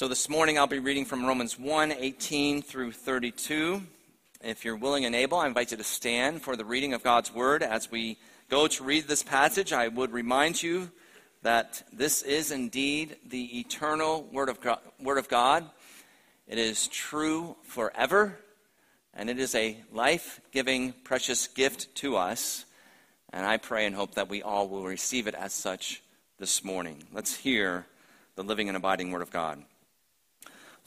So this morning I'll be reading from Romans 1 18 through 32. If you're willing and able, I invite you to stand for the reading of God's Word. As we go to read this passage, I would remind you that this is indeed the eternal Word of God. Word of God. It is true forever, and it is a life giving, precious gift to us. And I pray and hope that we all will receive it as such this morning. Let's hear the living and abiding Word of God.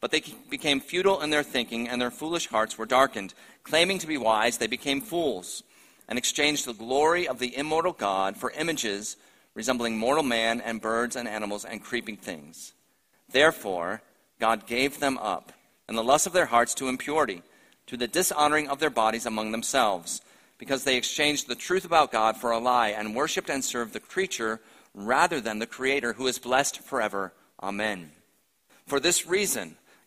but they became futile in their thinking, and their foolish hearts were darkened. Claiming to be wise, they became fools, and exchanged the glory of the immortal God for images resembling mortal man and birds and animals and creeping things. Therefore, God gave them up, and the lust of their hearts, to impurity, to the dishonoring of their bodies among themselves, because they exchanged the truth about God for a lie, and worshipped and served the creature rather than the Creator, who is blessed forever. Amen. For this reason,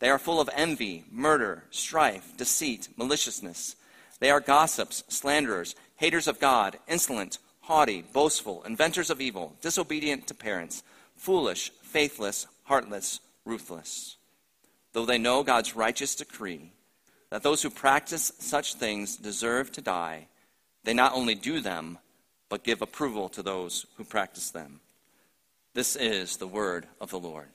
They are full of envy, murder, strife, deceit, maliciousness. They are gossips, slanderers, haters of God, insolent, haughty, boastful, inventors of evil, disobedient to parents, foolish, faithless, heartless, ruthless. Though they know God's righteous decree that those who practice such things deserve to die, they not only do them, but give approval to those who practice them. This is the word of the Lord.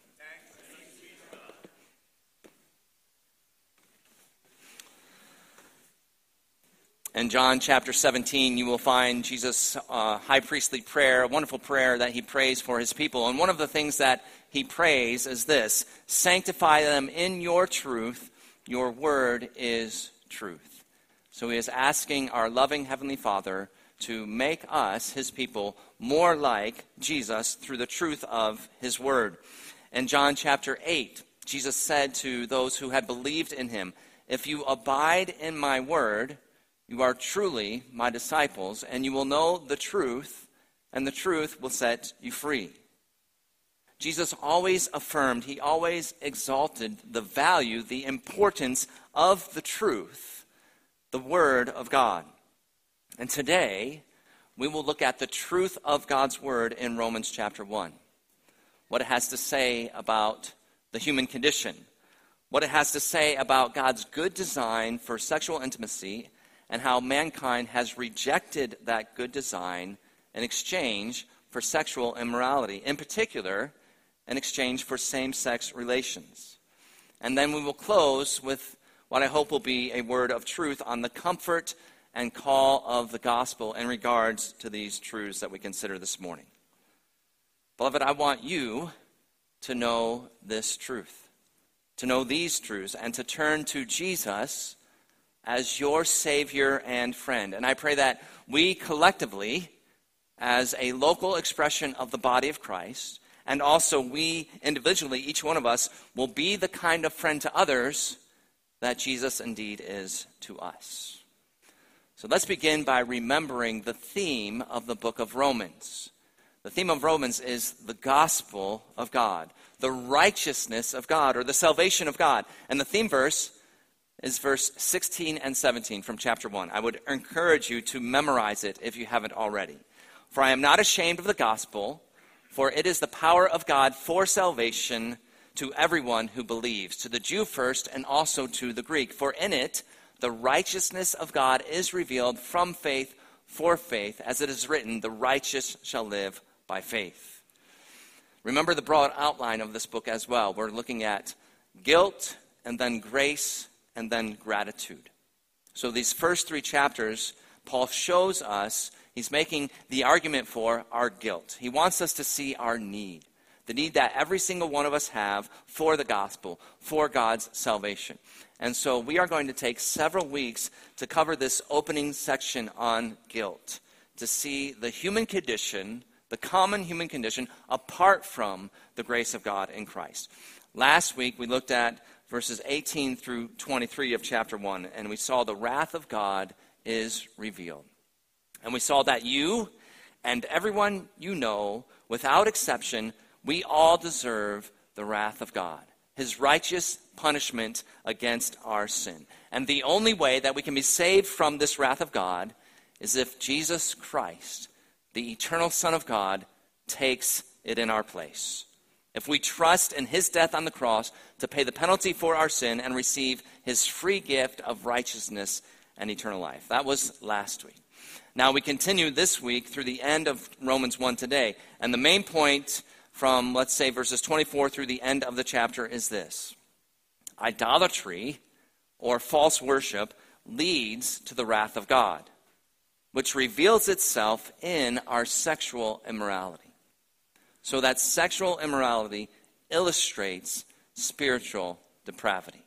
In John chapter 17, you will find Jesus' uh, high priestly prayer, a wonderful prayer that he prays for his people. And one of the things that he prays is this Sanctify them in your truth. Your word is truth. So he is asking our loving Heavenly Father to make us, his people, more like Jesus through the truth of his word. In John chapter 8, Jesus said to those who had believed in him, If you abide in my word, you are truly my disciples, and you will know the truth, and the truth will set you free. Jesus always affirmed, he always exalted the value, the importance of the truth, the Word of God. And today, we will look at the truth of God's Word in Romans chapter 1. What it has to say about the human condition, what it has to say about God's good design for sexual intimacy and how mankind has rejected that good design in exchange for sexual immorality, in particular, in exchange for same sex relations. And then we will close with what I hope will be a word of truth on the comfort and call of the gospel in regards to these truths that we consider this morning. Beloved, I want you to know this truth, to know these truths, and to turn to Jesus as your Savior and friend. And I pray that we collectively, as a local expression of the body of Christ, and also we individually, each one of us, will be the kind of friend to others that Jesus indeed is to us. So let's begin by remembering the theme of the book of Romans. The theme of Romans is the gospel of God, the righteousness of God, or the salvation of God. And the theme verse is verse 16 and 17 from chapter 1. I would encourage you to memorize it if you haven't already. For I am not ashamed of the gospel, for it is the power of God for salvation to everyone who believes, to the Jew first and also to the Greek. For in it, the righteousness of God is revealed from faith for faith, as it is written, the righteous shall live by faith. Remember the broad outline of this book as well. We're looking at guilt and then grace, and then gratitude. So these first three chapters, Paul shows us, he's making the argument for our guilt. He wants us to see our need, the need that every single one of us have for the gospel, for God's salvation. And so we are going to take several weeks to cover this opening section on guilt, to see the human condition, the common human condition, apart from the grace of God in Christ. Last week we looked at verses 18 through 23 of chapter 1, and we saw the wrath of God is revealed. And we saw that you and everyone you know, without exception, we all deserve the wrath of God, his righteous punishment against our sin. And the only way that we can be saved from this wrath of God is if Jesus Christ, the eternal Son of God, takes it in our place if we trust in his death on the cross to pay the penalty for our sin and receive his free gift of righteousness and eternal life. That was last week. Now we continue this week through the end of Romans 1 today. And the main point from, let's say, verses 24 through the end of the chapter is this idolatry or false worship leads to the wrath of God, which reveals itself in our sexual immorality so that sexual immorality illustrates spiritual depravity.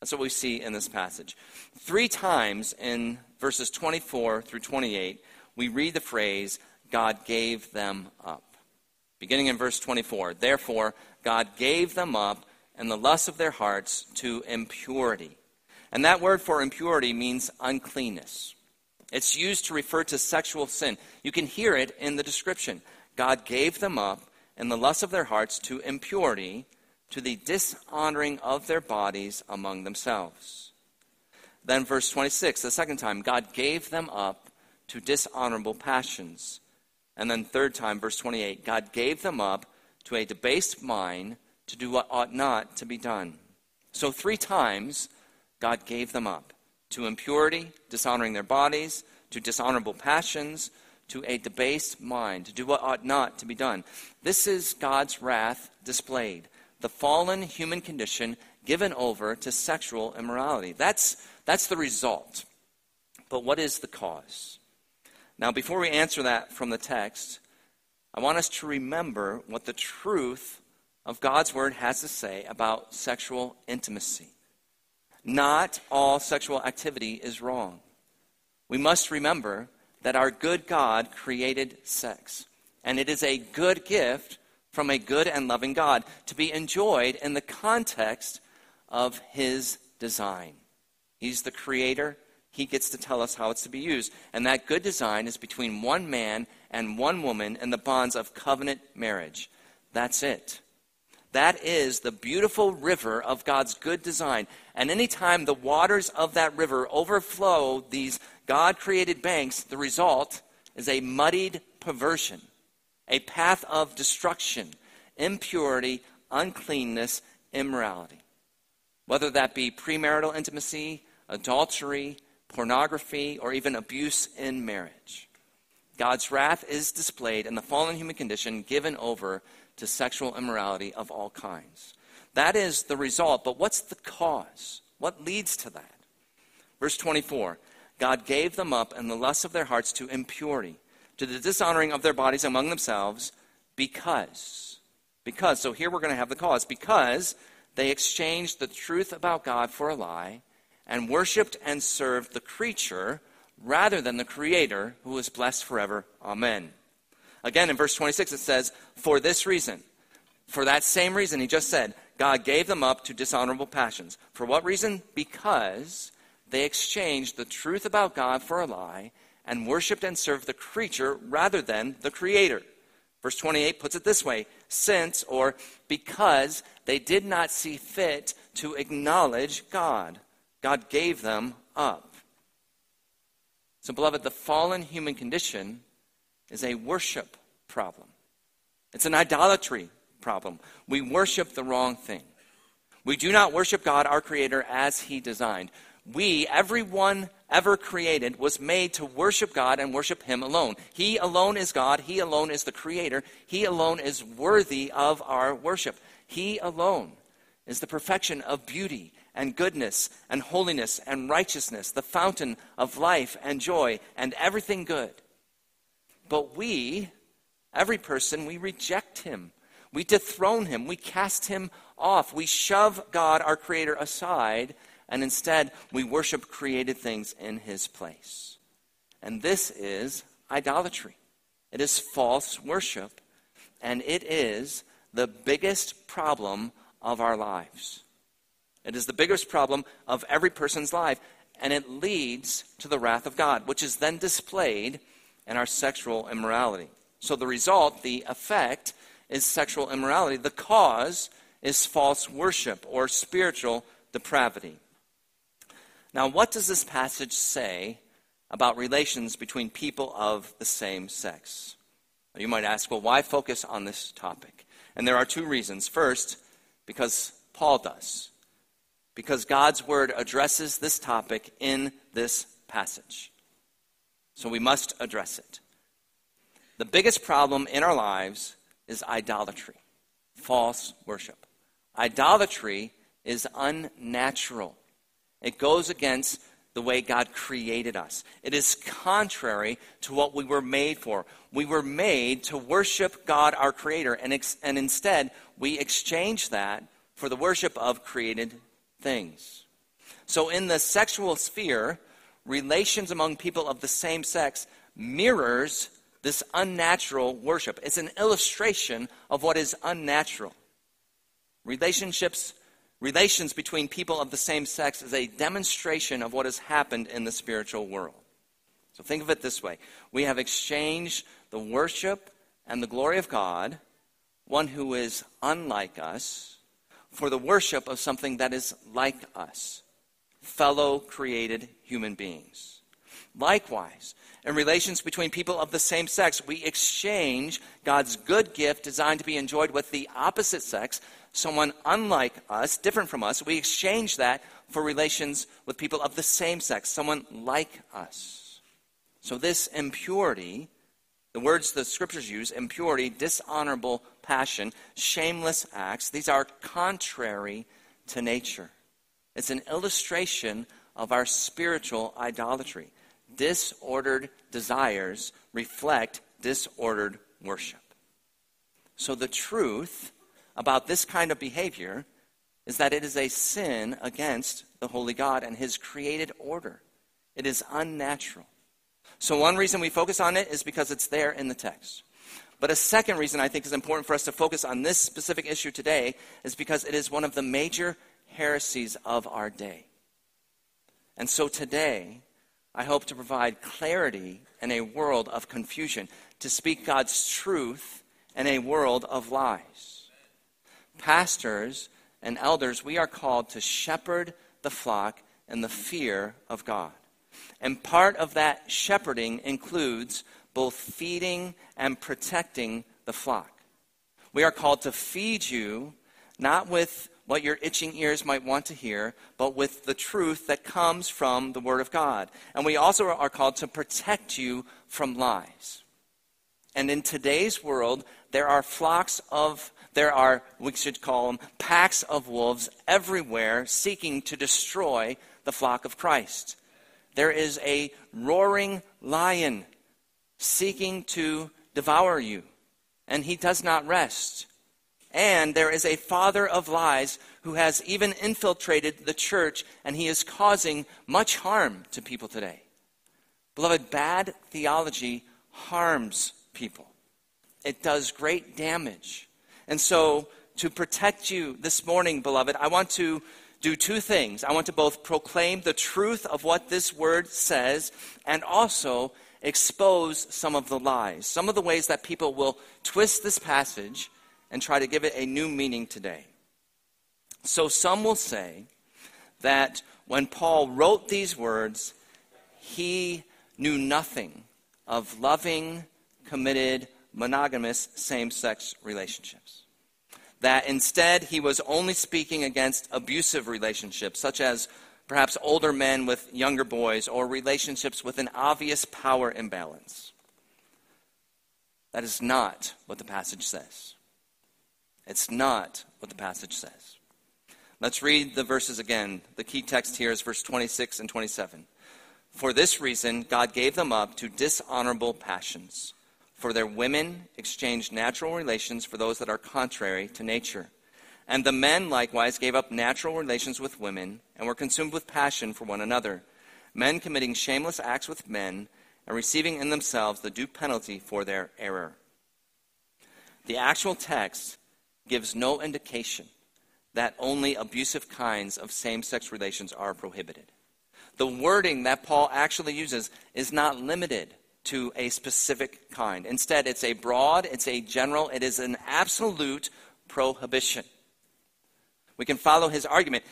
That's what we see in this passage. Three times in verses 24 through 28, we read the phrase, God gave them up. Beginning in verse 24, therefore, God gave them up and the lust of their hearts to impurity. And that word for impurity means uncleanness. It's used to refer to sexual sin. You can hear it in the description. God gave them up in the lust of their hearts to impurity, to the dishonoring of their bodies among themselves. Then, verse 26, the second time, God gave them up to dishonorable passions. And then, third time, verse 28, God gave them up to a debased mind to do what ought not to be done. So, three times, God gave them up to impurity, dishonoring their bodies, to dishonorable passions, to a debased mind, to do what ought not to be done. This is God's wrath displayed, the fallen human condition given over to sexual immorality. That's, that's the result. But what is the cause? Now, before we answer that from the text, I want us to remember what the truth of God's word has to say about sexual intimacy. Not all sexual activity is wrong. We must remember that our good God created sex. And it is a good gift from a good and loving God to be enjoyed in the context of His design. He's the creator. He gets to tell us how it's to be used. And that good design is between one man and one woman in the bonds of covenant marriage. That's it. That is the beautiful river of God's good design. And anytime the waters of that river overflow these God created banks, the result is a muddied perversion, a path of destruction, impurity, uncleanness, immorality. Whether that be premarital intimacy, adultery, pornography, or even abuse in marriage. God's wrath is displayed in the fallen human condition given over to sexual immorality of all kinds. That is the result, but what's the cause? What leads to that? Verse 24 God gave them up in the lust of their hearts to impurity, to the dishonoring of their bodies among themselves, because. Because. So here we're going to have the cause. Because they exchanged the truth about God for a lie and worshiped and served the creature rather than the Creator who is blessed forever. Amen. Again, in verse 26, it says, For this reason, for that same reason he just said, God gave them up to dishonorable passions. For what reason? Because they exchanged the truth about God for a lie and worshiped and served the creature rather than the creator. Verse 28 puts it this way since or because they did not see fit to acknowledge God, God gave them up. So, beloved, the fallen human condition is a worship problem. It's an idolatry problem. We worship the wrong thing. We do not worship God, our Creator, as He designed we, everyone ever created, was made to worship God and worship Him alone. He alone is God. He alone is the Creator. He alone is worthy of our worship. He alone is the perfection of beauty and goodness and holiness and righteousness, the fountain of life and joy and everything good. But we, every person, we reject him. We dethrone him. We cast him off. We shove God, our Creator, aside, and instead we worship created things in his place. And this is idolatry. It is false worship, and it is the biggest problem of our lives. It is the biggest problem of every person's life, and it leads to the wrath of God, which is then displayed in our sexual immorality. So the result, the effect, is sexual immorality. The cause is false worship or spiritual depravity. Now, what does this passage say about relations between people of the same sex? You might ask, well, why focus on this topic? And there are two reasons. First, because Paul does because God's word addresses this topic in this passage. So we must address it. The biggest problem in our lives is idolatry, false worship. Idolatry is unnatural, it goes against the way God created us. It is contrary to what we were made for. We were made to worship God, our Creator, and, ex- and instead we exchange that for the worship of created things. So, in the sexual sphere, relations among people of the same sex mirrors this unnatural worship. It's an illustration of what is unnatural. Relationships, relations between people of the same sex is a demonstration of what has happened in the spiritual world. So think of it this way we have exchanged the worship and the glory of God, one who is unlike us, for the worship of something that is like us, fellow created human beings. Likewise, in relations between people of the same sex, we exchange God's good gift designed to be enjoyed with the opposite sex, someone unlike us, different from us. We exchange that for relations with people of the same sex, someone like us. So, this impurity, the words the scriptures use, impurity, dishonorable passion, shameless acts, these are contrary to nature. It's an illustration of our spiritual idolatry. Disordered desires reflect disordered worship. So, the truth about this kind of behavior is that it is a sin against the holy God and his created order. It is unnatural. So, one reason we focus on it is because it's there in the text. But a second reason I think is important for us to focus on this specific issue today is because it is one of the major heresies of our day. And so today, I hope to provide clarity in a world of confusion, to speak God's truth in a world of lies. Pastors and elders, we are called to shepherd the flock in the fear of God. And part of that shepherding includes both feeding and protecting the flock. We are called to feed you, not with what your itching ears might want to hear, but with the truth that comes from the Word of God. And we also are called to protect you from lies. And in today's world, there are flocks of, there are, we should call them, packs of wolves everywhere seeking to destroy the flock of Christ. There is a roaring lion seeking to devour you, and he does not rest. And there is a father of lies who has even infiltrated the church, and he is causing much harm to people today. Beloved, bad theology harms people, it does great damage. And so, to protect you this morning, beloved, I want to do two things. I want to both proclaim the truth of what this word says and also expose some of the lies, some of the ways that people will twist this passage and try to give it a new meaning today. So some will say that when Paul wrote these words, he knew nothing of loving, committed, monogamous same sex relationships. That instead he was only speaking against abusive relationships, such as perhaps older men with younger boys, or relationships with an obvious power imbalance. That is not what the passage says. It's not what the passage says. Let's read the verses again. The key text here is verse 26 and 27. For this reason, God gave them up to dishonorable passions. For their women exchanged natural relations for those that are contrary to nature. And the men likewise gave up natural relations with women and were consumed with passion for one another, men committing shameless acts with men and receiving in themselves the due penalty for their error. The actual text gives no indication that only abusive kinds of same sex relations are prohibited. The wording that Paul actually uses is not limited to a specific kind. Instead, it's a broad, it's a general, it is an absolute prohibition. We can follow his argument.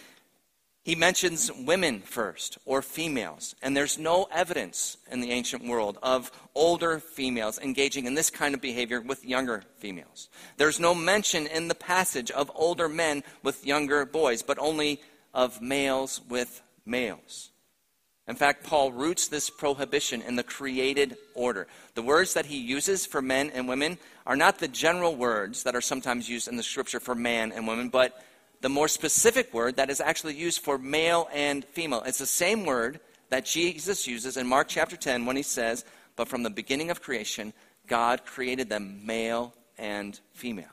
He mentions women first, or females, and there's no evidence in the ancient world of older females engaging in this kind of behavior with younger females. There's no mention in the passage of older men with younger boys, but only of males with males. In fact, Paul roots this prohibition in the created order. The words that he uses for men and women are not the general words that are sometimes used in the scripture for man and woman, but the more specific word that is actually used for male and female. It's the same word that Jesus uses in Mark chapter 10 when he says, But from the beginning of creation, God created them male and female.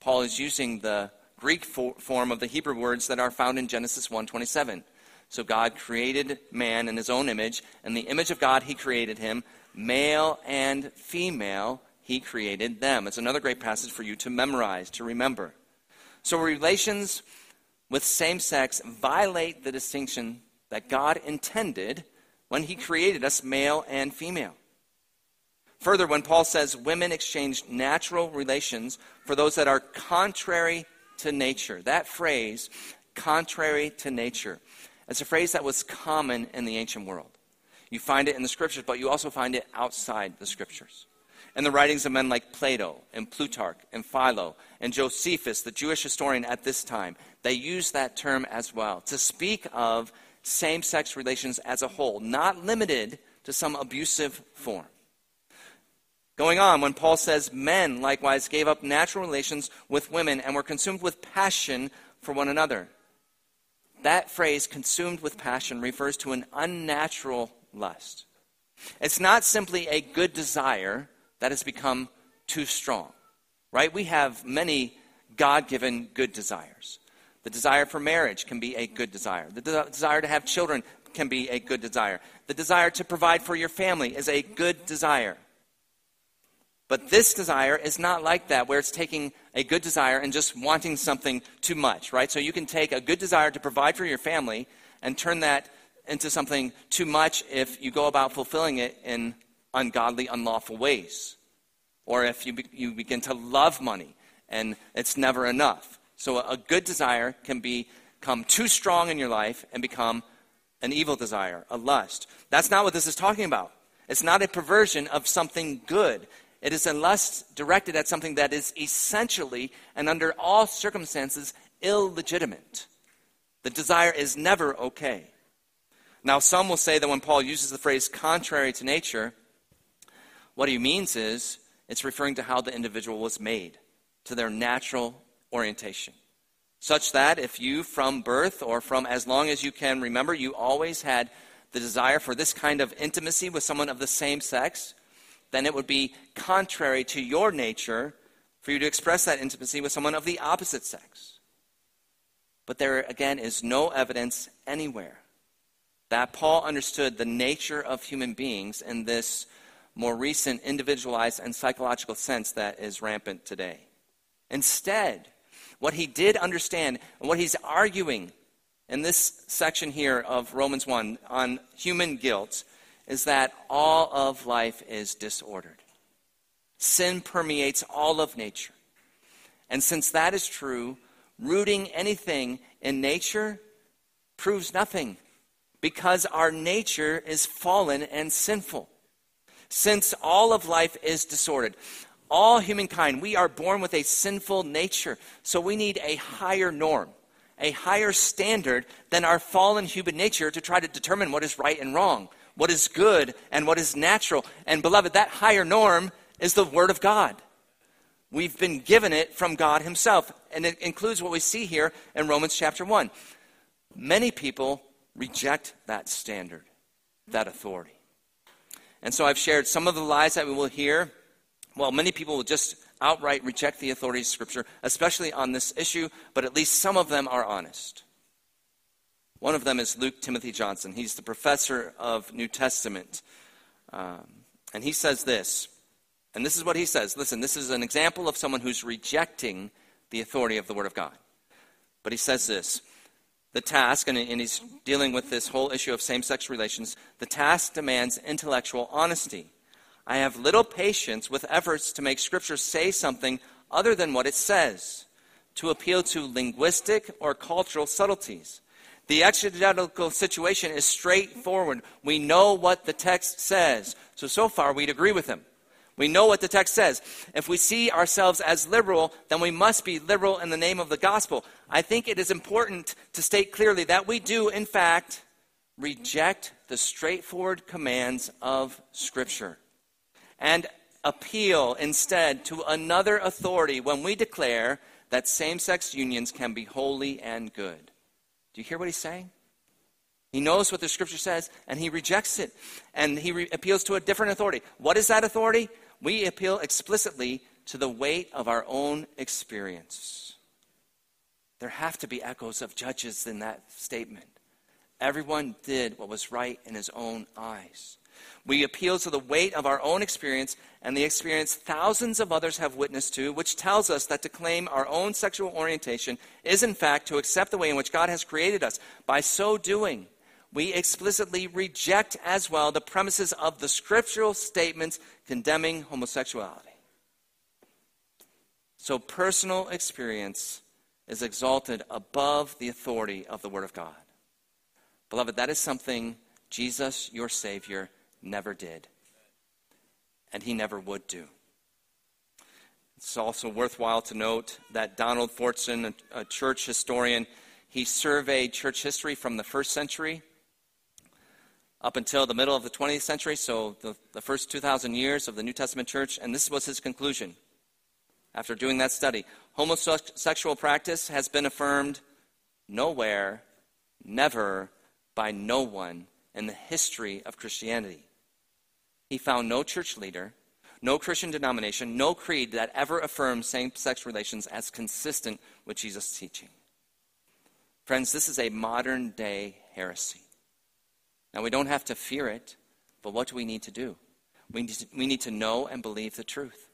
Paul is using the Greek form of the Hebrew words that are found in Genesis 1:27. So God created man in his own image, and the image of God he created him, male and female he created them. It's another great passage for you to memorize, to remember. So relations with same sex violate the distinction that God intended when he created us male and female. Further, when Paul says women exchange natural relations for those that are contrary to nature, that phrase, contrary to nature, it's a phrase that was common in the ancient world. You find it in the scriptures, but you also find it outside the scriptures and the writings of men like Plato and Plutarch and Philo and Josephus, the Jewish historian at this time, they use that term as well to speak of same sex relations as a whole, not limited to some abusive form. Going on, when Paul says men likewise gave up natural relations with women and were consumed with passion for one another. That phrase, consumed with passion, refers to an unnatural lust. It's not simply a good desire that has become too strong, right? We have many God given good desires. The desire for marriage can be a good desire. The de- desire to have children can be a good desire. The desire to provide for your family is a good desire. But this desire is not like that, where it's taking a good desire and just wanting something too much, right? So you can take a good desire to provide for your family and turn that into something too much if you go about fulfilling it in ungodly, unlawful ways. Or if you, be, you begin to love money and it's never enough. So a good desire can become too strong in your life and become an evil desire, a lust. That's not what this is talking about. It's not a perversion of something good. It is a lust directed at something that is essentially and under all circumstances illegitimate. The desire is never okay. Now, some will say that when Paul uses the phrase contrary to nature, what he means is it's referring to how the individual was made, to their natural orientation. Such that if you, from birth or from as long as you can remember, you always had the desire for this kind of intimacy with someone of the same sex, then it would be contrary to your nature for you to express that intimacy with someone of the opposite sex. But there, again, is no evidence anywhere that Paul understood the nature of human beings in this more recent individualized and psychological sense that is rampant today. Instead, what he did understand and what he's arguing in this section here of Romans 1 on human guilt is that all of life is disordered. Sin permeates all of nature. And since that is true, rooting anything in nature proves nothing because our nature is fallen and sinful since all of life is disordered. All humankind, we are born with a sinful nature, so we need a higher norm, a higher standard than our fallen human nature to try to determine what is right and wrong, what is good and what is natural. And beloved, that higher norm is the Word of God. We've been given it from God Himself. And it includes what we see here in Romans chapter 1. Many people reject that standard, that authority. And so I've shared some of the lies that we will hear. Well, many people will just outright reject the authority of Scripture, especially on this issue, but at least some of them are honest. One of them is Luke Timothy Johnson. He's the professor of New Testament. Um, and he says this, and this is what he says. Listen, this is an example of someone who's rejecting the authority of the Word of God. But he says this the task, and, and he's dealing with this whole issue of same sex relations, the task demands intellectual honesty. I have little patience with efforts to make Scripture say something other than what it says, to appeal to linguistic or cultural subtleties. The exegetical situation is straightforward. We know what the text says. So, so far, we'd agree with him. We know what the text says. If we see ourselves as liberal, then we must be liberal in the name of the gospel. I think it is important to state clearly that we do, in fact, reject the straightforward commands of Scripture and appeal instead to another authority when we declare that same sex unions can be holy and good. Do you hear what he's saying? He knows what the scripture says and he rejects it. And he re- appeals to a different authority. What is that authority? We appeal explicitly to the weight of our own experience. There have to be echoes of judges in that statement. Everyone did what was right in his own eyes. We appeal to the weight of our own experience and the experience thousands of others have witnessed to, which tells us that to claim our own sexual orientation is, in fact, to accept the way in which God has created us. By so doing, we explicitly reject as well the premises of the scriptural statements condemning homosexuality. So, personal experience is exalted above the authority of the Word of God. Beloved, that is something Jesus, your Savior, never did. And he never would do. It's also worthwhile to note that Donald Fortson, a, church historian, he surveyed church history from the first century up until the middle of the 20th century, so the, the first 2,000 years of the New Testament church, and this was his conclusion after doing that study. Homosexual practice has been affirmed nowhere, never, by no one in the history of Christianity. He found no church leader, no Christian denomination, no creed that ever affirmed same sex relations as consistent with Jesus' teaching. Friends, this is a modern day heresy. Now, we don't have to fear it, but what do we need to do? We need to, we need to know and believe the truth.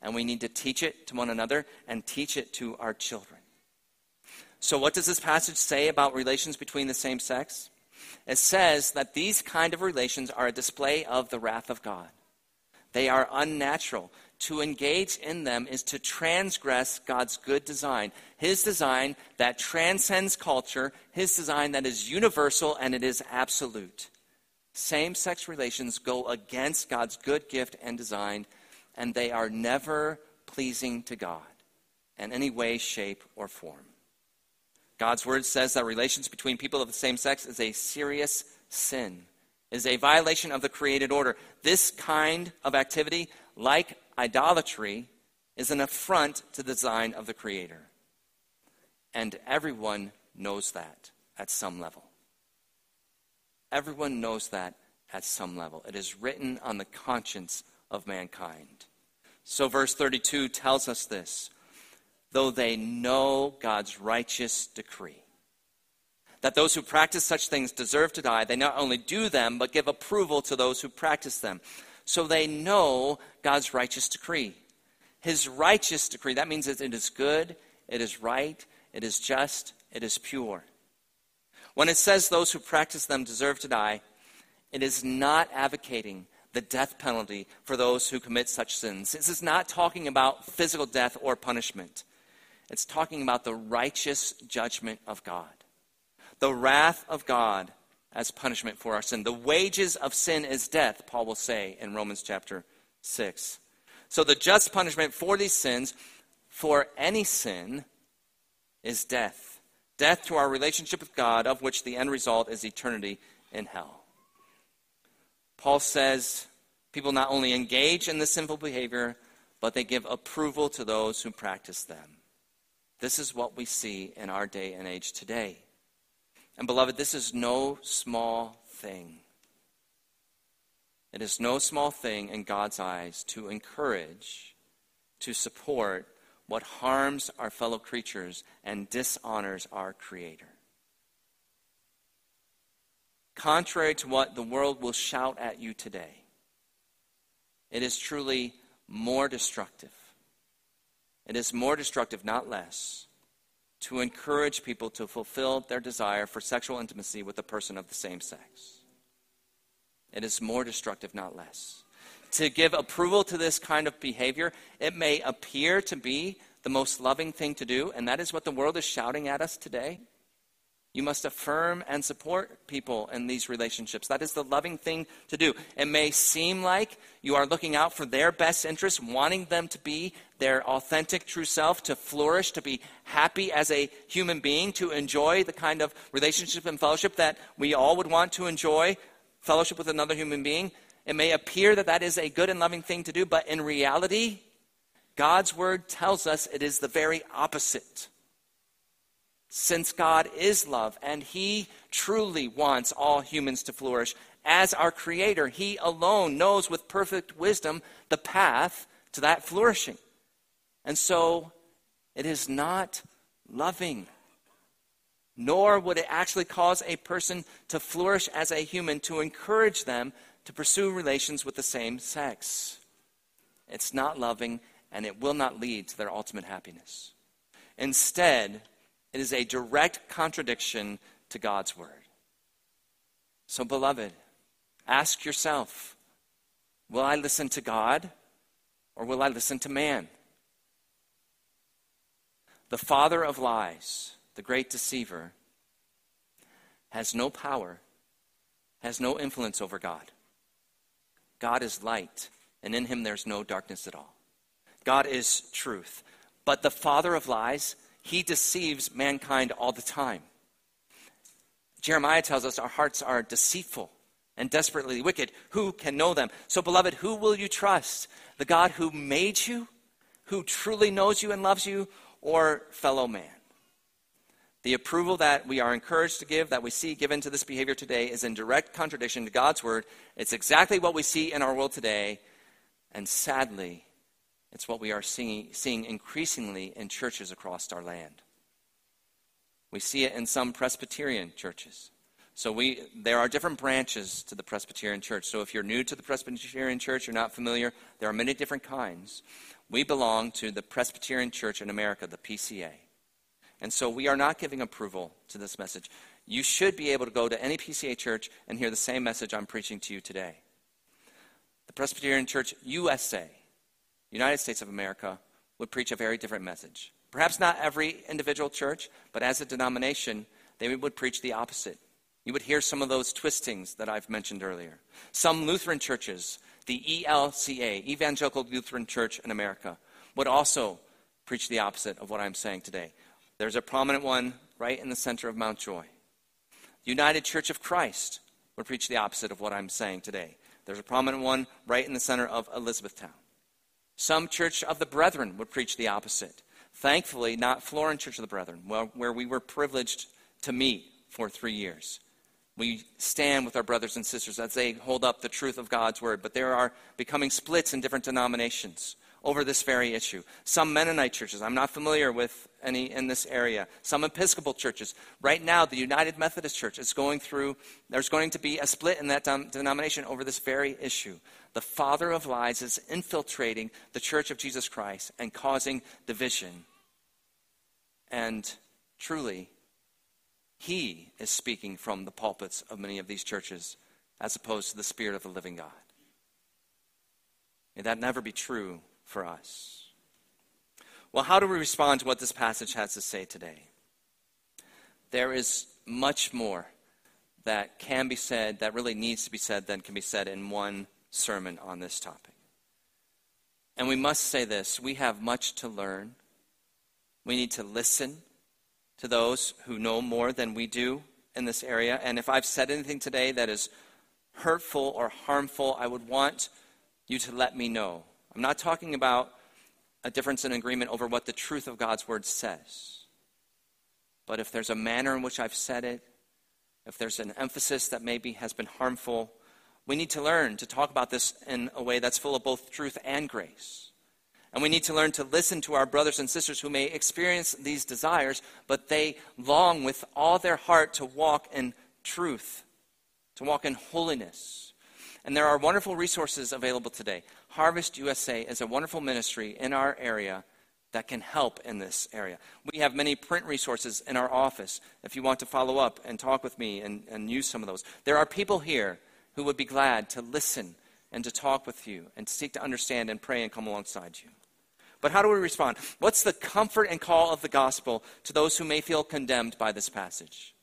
And we need to teach it to one another and teach it to our children. So, what does this passage say about relations between the same sex? It says that these kind of relations are a display of the wrath of God. They are unnatural. To engage in them is to transgress God's good design. His design that transcends culture, His design that is universal and it is absolute. Same sex relations go against God's good gift and design, and they are never pleasing to God in any way, shape, or form. God's word says that relations between people of the same sex is a serious sin, is a violation of the created order. This kind of activity, like idolatry, is an affront to the design of the Creator. And everyone knows that at some level. Everyone knows that at some level. It is written on the conscience of mankind. So, verse 32 tells us this though they know God's righteous decree. That those who practice such things deserve to die. They not only do them, but give approval to those who practice them. So they know God's righteous decree. His righteous decree, that means that it is good, it is right, it is just, it is pure. When it says those who practice them deserve to die, it is not advocating the death penalty for those who commit such sins. This is not talking about physical death or punishment. It's talking about the righteous judgment of God, the wrath of God as punishment for our sin. The wages of sin is death, Paul will say in Romans chapter 6. So the just punishment for these sins, for any sin, is death. Death to our relationship with God, of which the end result is eternity in hell. Paul says people not only engage in this sinful behavior, but they give approval to those who practice them. This is what we see in our day and age today. And beloved, this is no small thing. It is no small thing in God's eyes to encourage, to support what harms our fellow creatures and dishonors our Creator. Contrary to what the world will shout at you today, it is truly more destructive. It is more destructive, not less, to encourage people to fulfill their desire for sexual intimacy with a person of the same sex. It is more destructive, not less. To give approval to this kind of behavior, it may appear to be the most loving thing to do, and that is what the world is shouting at us today. You must affirm and support people in these relationships. That is the loving thing to do. It may seem like you are looking out for their best interests, wanting them to be their authentic, true self, to flourish, to be happy as a human being, to enjoy the kind of relationship and fellowship that we all would want to enjoy fellowship with another human being. It may appear that that is a good and loving thing to do, but in reality, God's word tells us it is the very opposite since God is love and He truly wants all humans to flourish. As our Creator, He alone knows with perfect wisdom the path to that flourishing. And so it is not loving, nor would it actually cause a person to flourish as a human to encourage them to pursue relations with the same sex. It's not loving, and it will not lead to their ultimate happiness. Instead, it is a direct contradiction to God's word. So, beloved, ask yourself will I listen to God or will I listen to man? The father of lies, the great deceiver, has no power, has no influence over God. God is light, and in him there's no darkness at all. God is truth. But the father of lies he deceives mankind all the time. Jeremiah tells us our hearts are deceitful and desperately wicked. Who can know them? So, beloved, who will you trust? The God who made you, who truly knows you and loves you, or fellow man? The approval that we are encouraged to give, that we see given to this behavior today, is in direct contradiction to God's word. It's exactly what we see in our world today. And sadly, it's what we are seeing, seeing increasingly in churches across our land. We see it in some Presbyterian churches. So we, there are different branches to the Presbyterian church. So if you're new to the Presbyterian church, you're not familiar, there are many different kinds. We belong to the Presbyterian Church in America, the PCA. And so we are not giving approval to this message. You should be able to go to any PCA church and hear the same message I'm preaching to you today. The Presbyterian Church USA United States of America would preach a very different message. Perhaps not every individual church, but as a denomination, they would preach the opposite. You would hear some of those twistings that I've mentioned earlier. Some Lutheran churches, the ELCA, Evangelical Lutheran Church in America, would also preach the opposite of what I'm saying today. There's a prominent one right in the center of Mount Joy. United Church of Christ would preach the opposite of what I'm saying today. There's a prominent one right in the center of Elizabethtown. Some Church of the Brethren would preach the opposite. Thankfully, not Florin Church of the Brethren, where we were privileged to meet for three years. We stand with our brothers and sisters as they hold up the truth of God's word, but there are becoming splits in different denominations over this very issue. Some Mennonite churches, I'm not familiar with any in this area. Some Episcopal churches. Right now, the United Methodist Church is going through, there's going to be a split in that denomination over this very issue. The father of lies is infiltrating the church of Jesus Christ and causing division. And truly, he is speaking from the pulpits of many of these churches as opposed to the Spirit of the living God. May that never be true for us. Well, how do we respond to what this passage has to say today? There is much more that can be said, that really needs to be said, than can be said in one sermon on this topic. And we must say this we have much to learn. We need to listen to those who know more than we do in this area. And if I've said anything today that is hurtful or harmful, I would want you to let me know. I'm not talking about a difference in agreement over what the truth of God's word says. But if there's a manner in which I've said it, if there's an emphasis that maybe has been harmful, we need to learn to talk about this in a way that's full of both truth and grace. And we need to learn to listen to our brothers and sisters who may experience these desires, but they long with all their heart to walk in truth, to walk in holiness. And there are wonderful resources available today. Harvest USA is a wonderful ministry in our area that can help in this area. We have many print resources in our office if you want to follow up and talk with me and, and use some of those. There are people here who would be glad to listen and to talk with you and seek to understand and pray and come alongside you. But how do we respond? What's the comfort and call of the gospel to those who may feel condemned by this passage?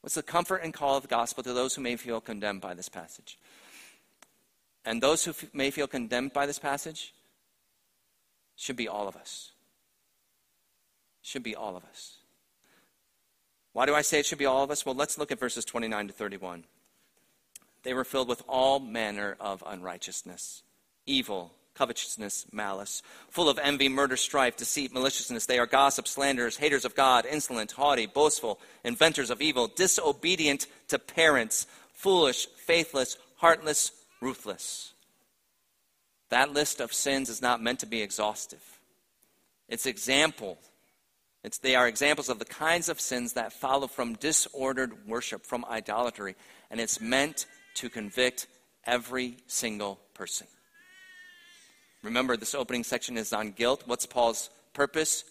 What's the comfort and call of the gospel to those who may feel condemned by this passage? And those who f- may feel condemned by this passage should be all of us. Should be all of us. Why do I say it should be all of us? Well, let's look at verses 29 to 31. They were filled with all manner of unrighteousness, evil, covetousness, malice, full of envy, murder, strife, deceit, maliciousness. They are gossips, slanderers, haters of God, insolent, haughty, boastful, inventors of evil, disobedient to parents, foolish, faithless, heartless, ruthless. That list of sins is not meant to be exhaustive. It's example. It's, they are examples of the kinds of sins that follow from disordered worship, from idolatry, and it's meant to convict every single person. Remember, this opening section is on guilt. What's Paul's purpose?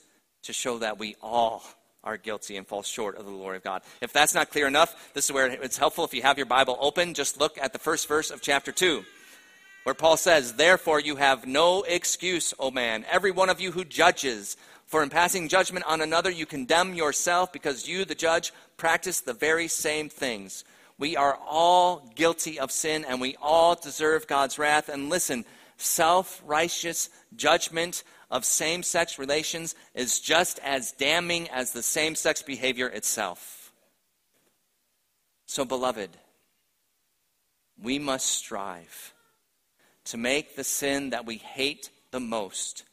To show that we all are guilty and fall short of the glory of God. If that's not clear enough, this is where it's helpful if you have your Bible open. Just look at the first verse of chapter 2, where Paul says, Therefore you have no excuse, O man, every one of you who judges. For in passing judgment on another, you condemn yourself because you, the judge, practice the very same things. We are all guilty of sin and we all deserve God's wrath. And listen, self righteous judgment of same sex relations is just as damning as the same sex behavior itself. So, beloved, we must strive to make the sin that we hate the most,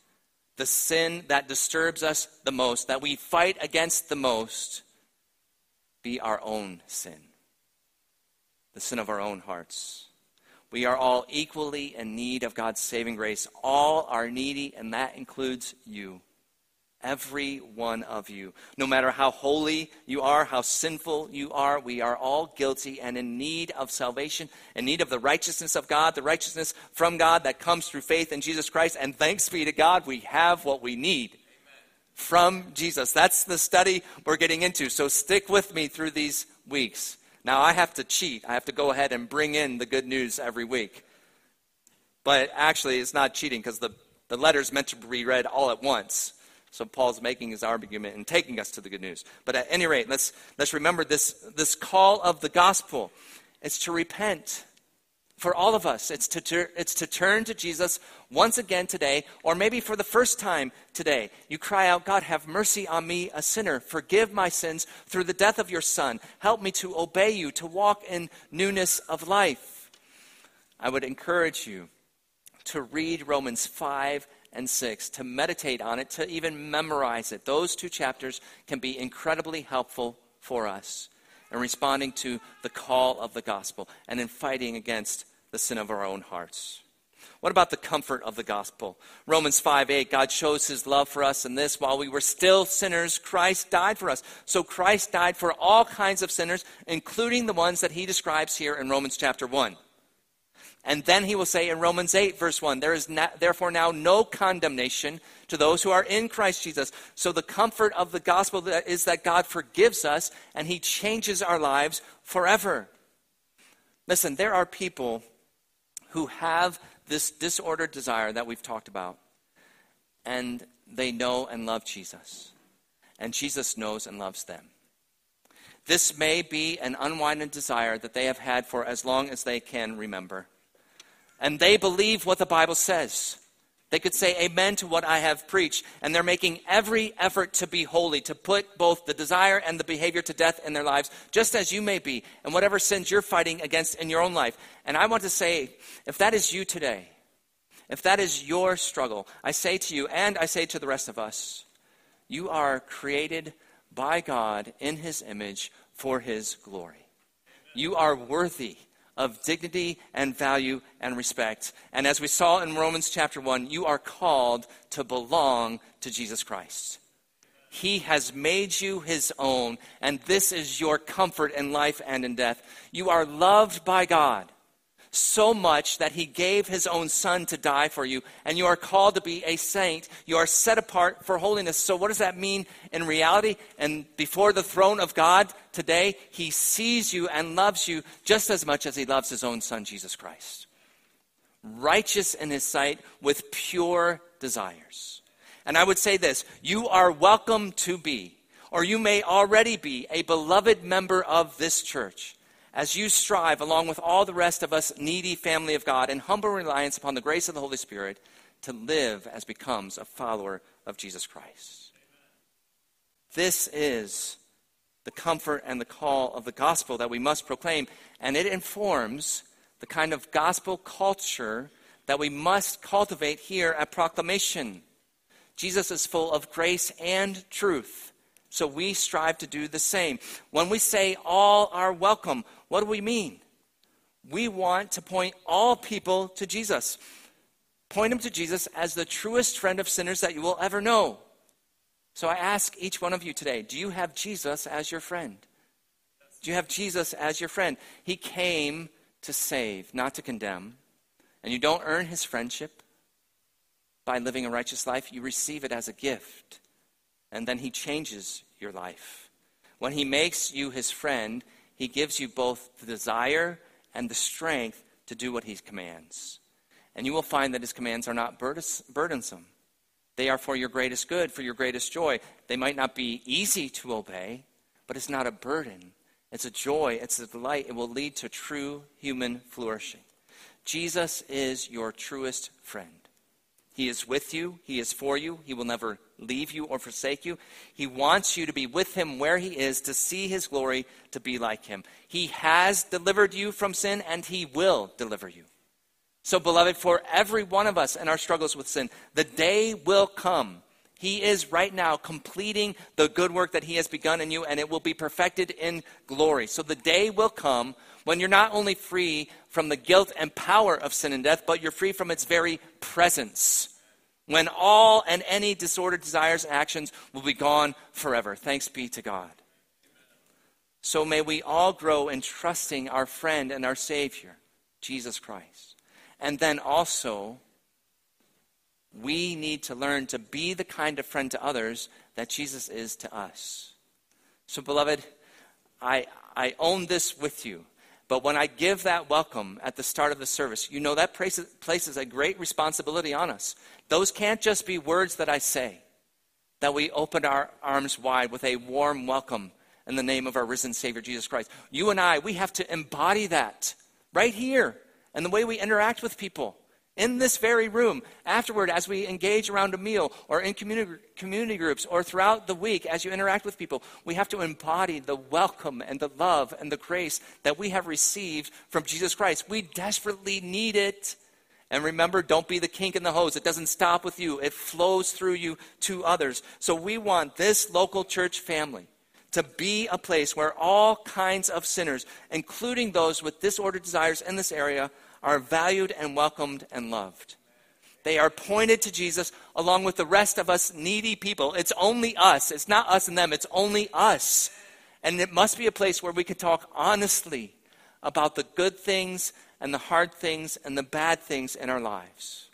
the sin that disturbs us the most, that we fight against the most, be our own sin, the sin of our own hearts. We are all equally in need of God's saving grace. All are needy, and that includes you. Every one of you. No matter how holy you are, how sinful you are, we are all guilty and in need of salvation, in need of the righteousness of God, the righteousness from God that comes through faith in Jesus Christ. And thanks be to God, we have what we need Amen. from Jesus. That's the study we're getting into. So stick with me through these weeks. Now, I have to cheat. I have to go ahead and bring in the good news every week. But actually, it's not cheating because the, the letter's meant to be read all at once. So Paul's making his argument and taking us to the good news. But at any rate, let's, let's remember this, this call of the gospel. It's to repent for all of us. It's to, it's to turn to Jesus once again today, or maybe for the first time today. You cry out, God, have mercy on me, a sinner. Forgive my sins through the death of your Son. Help me to obey you, to walk in newness of life. I would encourage you to read Romans 5 and 6, to meditate on it, to even memorize it. Those two chapters can be incredibly helpful for us in responding to the call of the gospel and in fighting against the sin of our own hearts. What about the comfort of the gospel? Romans 5 8, God shows his love for us in this while we were still sinners, Christ died for us. So Christ died for all kinds of sinners, including the ones that he describes here in Romans chapter 1. And then he will say in Romans 8, verse 1, there is therefore now no condemnation to those who are in Christ Jesus. So the comfort of the gospel is that God forgives us and he changes our lives forever. Listen, there are people who have this disordered desire that we've talked about, and they know and love Jesus. And Jesus knows and loves them. This may be an unwinded desire that they have had for as long as they can remember. And they believe what the Bible says. They could say amen to what I have preached, and they're making every effort to be holy, to put both the desire and the behavior to death in their lives, just as you may be, and whatever sins you're fighting against in your own life. And I want to say, if that is you today, if that is your struggle, I say to you, and I say to the rest of us, you are created by God in His image for His glory. You are worthy of dignity and value and respect. And as we saw in Romans chapter 1, you are called to belong to Jesus Christ. He has made you his own, and this is your comfort in life and in death. You are loved by God so much that he gave his own son to die for you, and you are called to be a saint. You are set apart for holiness. So, what does that mean in reality? And before the throne of God today, he sees you and loves you just as much as he loves his own son, Jesus Christ. Righteous in his sight with pure desires. And I would say this you are welcome to be, or you may already be, a beloved member of this church as you strive, along with all the rest of us, needy family of God, in humble reliance upon the grace of the Holy Spirit, to live as becomes a follower of Jesus Christ. This is the comfort and the call of the gospel that we must proclaim, and it informs the kind of gospel culture that we must cultivate here at Proclamation. Jesus is full of grace and truth. So we strive to do the same. When we say all are welcome, what do we mean? We want to point all people to Jesus. Point them to Jesus as the truest friend of sinners that you will ever know. So I ask each one of you today do you have Jesus as your friend? Do you have Jesus as your friend? He came to save, not to condemn. And you don't earn his friendship by living a righteous life, you receive it as a gift and then He changes your life. When He makes you His friend, He gives you both the desire and the strength to do what He commands. And you will find that His commands are not burdensome. They are for your greatest good, for your greatest joy. They might not be easy to obey, but it's not a burden. It's a joy, it's a delight. It will lead to true human flourishing. Jesus is your truest friend. He is with you, He is for you, He will never leave you or forsake you. He wants you to be with Him where He is, to see His glory, to be like Him. He has delivered you from sin, and He will deliver you. So, beloved, for every one of us and our struggles with sin, the day will come. He is right now completing the good work that He has begun in you, and it will be perfected in glory. So, the day will come when you're not only free from the guilt and power of sin and death, but you're free from its very presence. When all and any disordered desires and actions will be gone forever. Thanks be to God. So may we all grow in trusting our friend and our Savior, Jesus Christ. And then also, we need to learn to be the kind of friend to others that Jesus is to us. So, beloved, I, I own this with you. But when I give that welcome at the start of the service, you know that places a great responsibility on us. Those can't just be words that I say, that we open our arms wide with a warm welcome in the name of our risen Savior, Jesus Christ. You and I, we have to embody that right here and the way we interact with people in this very room, afterward, as we engage around a meal or in community, community groups or throughout the week as you interact with people, we have to embody the welcome and the love and the grace that we have received from Jesus Christ. We desperately need it. And remember, don't be the kink in the hose. It doesn't stop with you, it flows through you to others. So we want this local church family to be a place where all kinds of sinners, including those with disordered desires in this area, are valued and welcomed and loved. They are pointed to Jesus along with the rest of us needy people. It's only us. It's not us and them, it's only us. And it must be a place where we can talk honestly about the good things and the hard things and the bad things in our lives.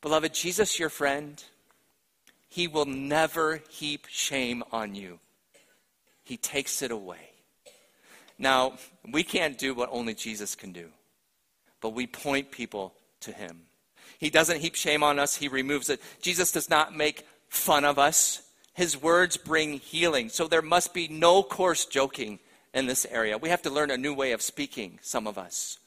Beloved, Jesus, your friend, he will never heap shame on you, he takes it away. Now, we can't do what only Jesus can do but we point people to him. He doesn't heap shame on us, he removes it. Jesus does not make fun of us. His words bring healing. So there must be no coarse joking in this area. We have to learn a new way of speaking, some of us.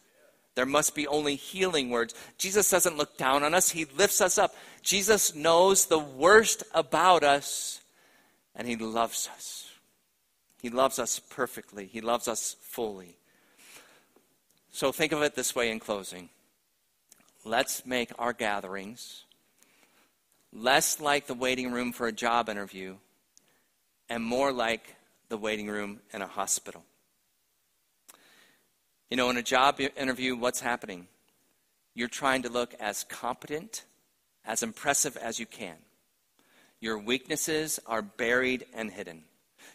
There must be only healing words. Jesus doesn't look down on us, he lifts us up. Jesus knows the worst about us, and he loves us. He loves us perfectly, he loves us fully. So think of it this way in closing let's make our gatherings less like the waiting room for a job interview and more like the waiting room in a hospital. You know, in a job interview, what's happening? You're trying to look as competent, as impressive as you can. Your weaknesses are buried and hidden.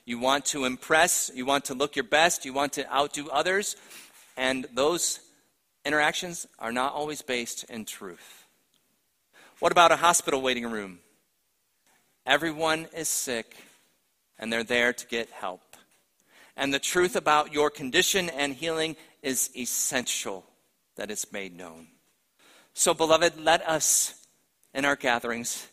You want to impress, you want to look your best, you want to outdo others, and those interactions are not always based in truth. What about a hospital waiting room? Everyone is sick, and they're there to get help. And the truth about your condition and healing is essential that it's made known. So, beloved, let us in our gatherings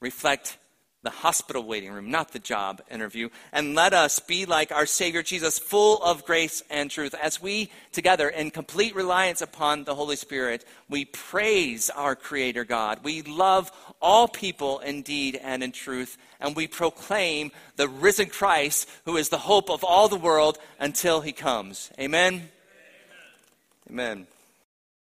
reflect the hospital waiting room, not the job interview. And let us be like our Savior Jesus, full of grace and truth. As we together, in complete reliance upon the Holy Spirit, we praise our Creator God. We love all people in deed and in truth. And we proclaim the risen Christ, who is the hope of all the world until he comes. Amen. Amen. Amen.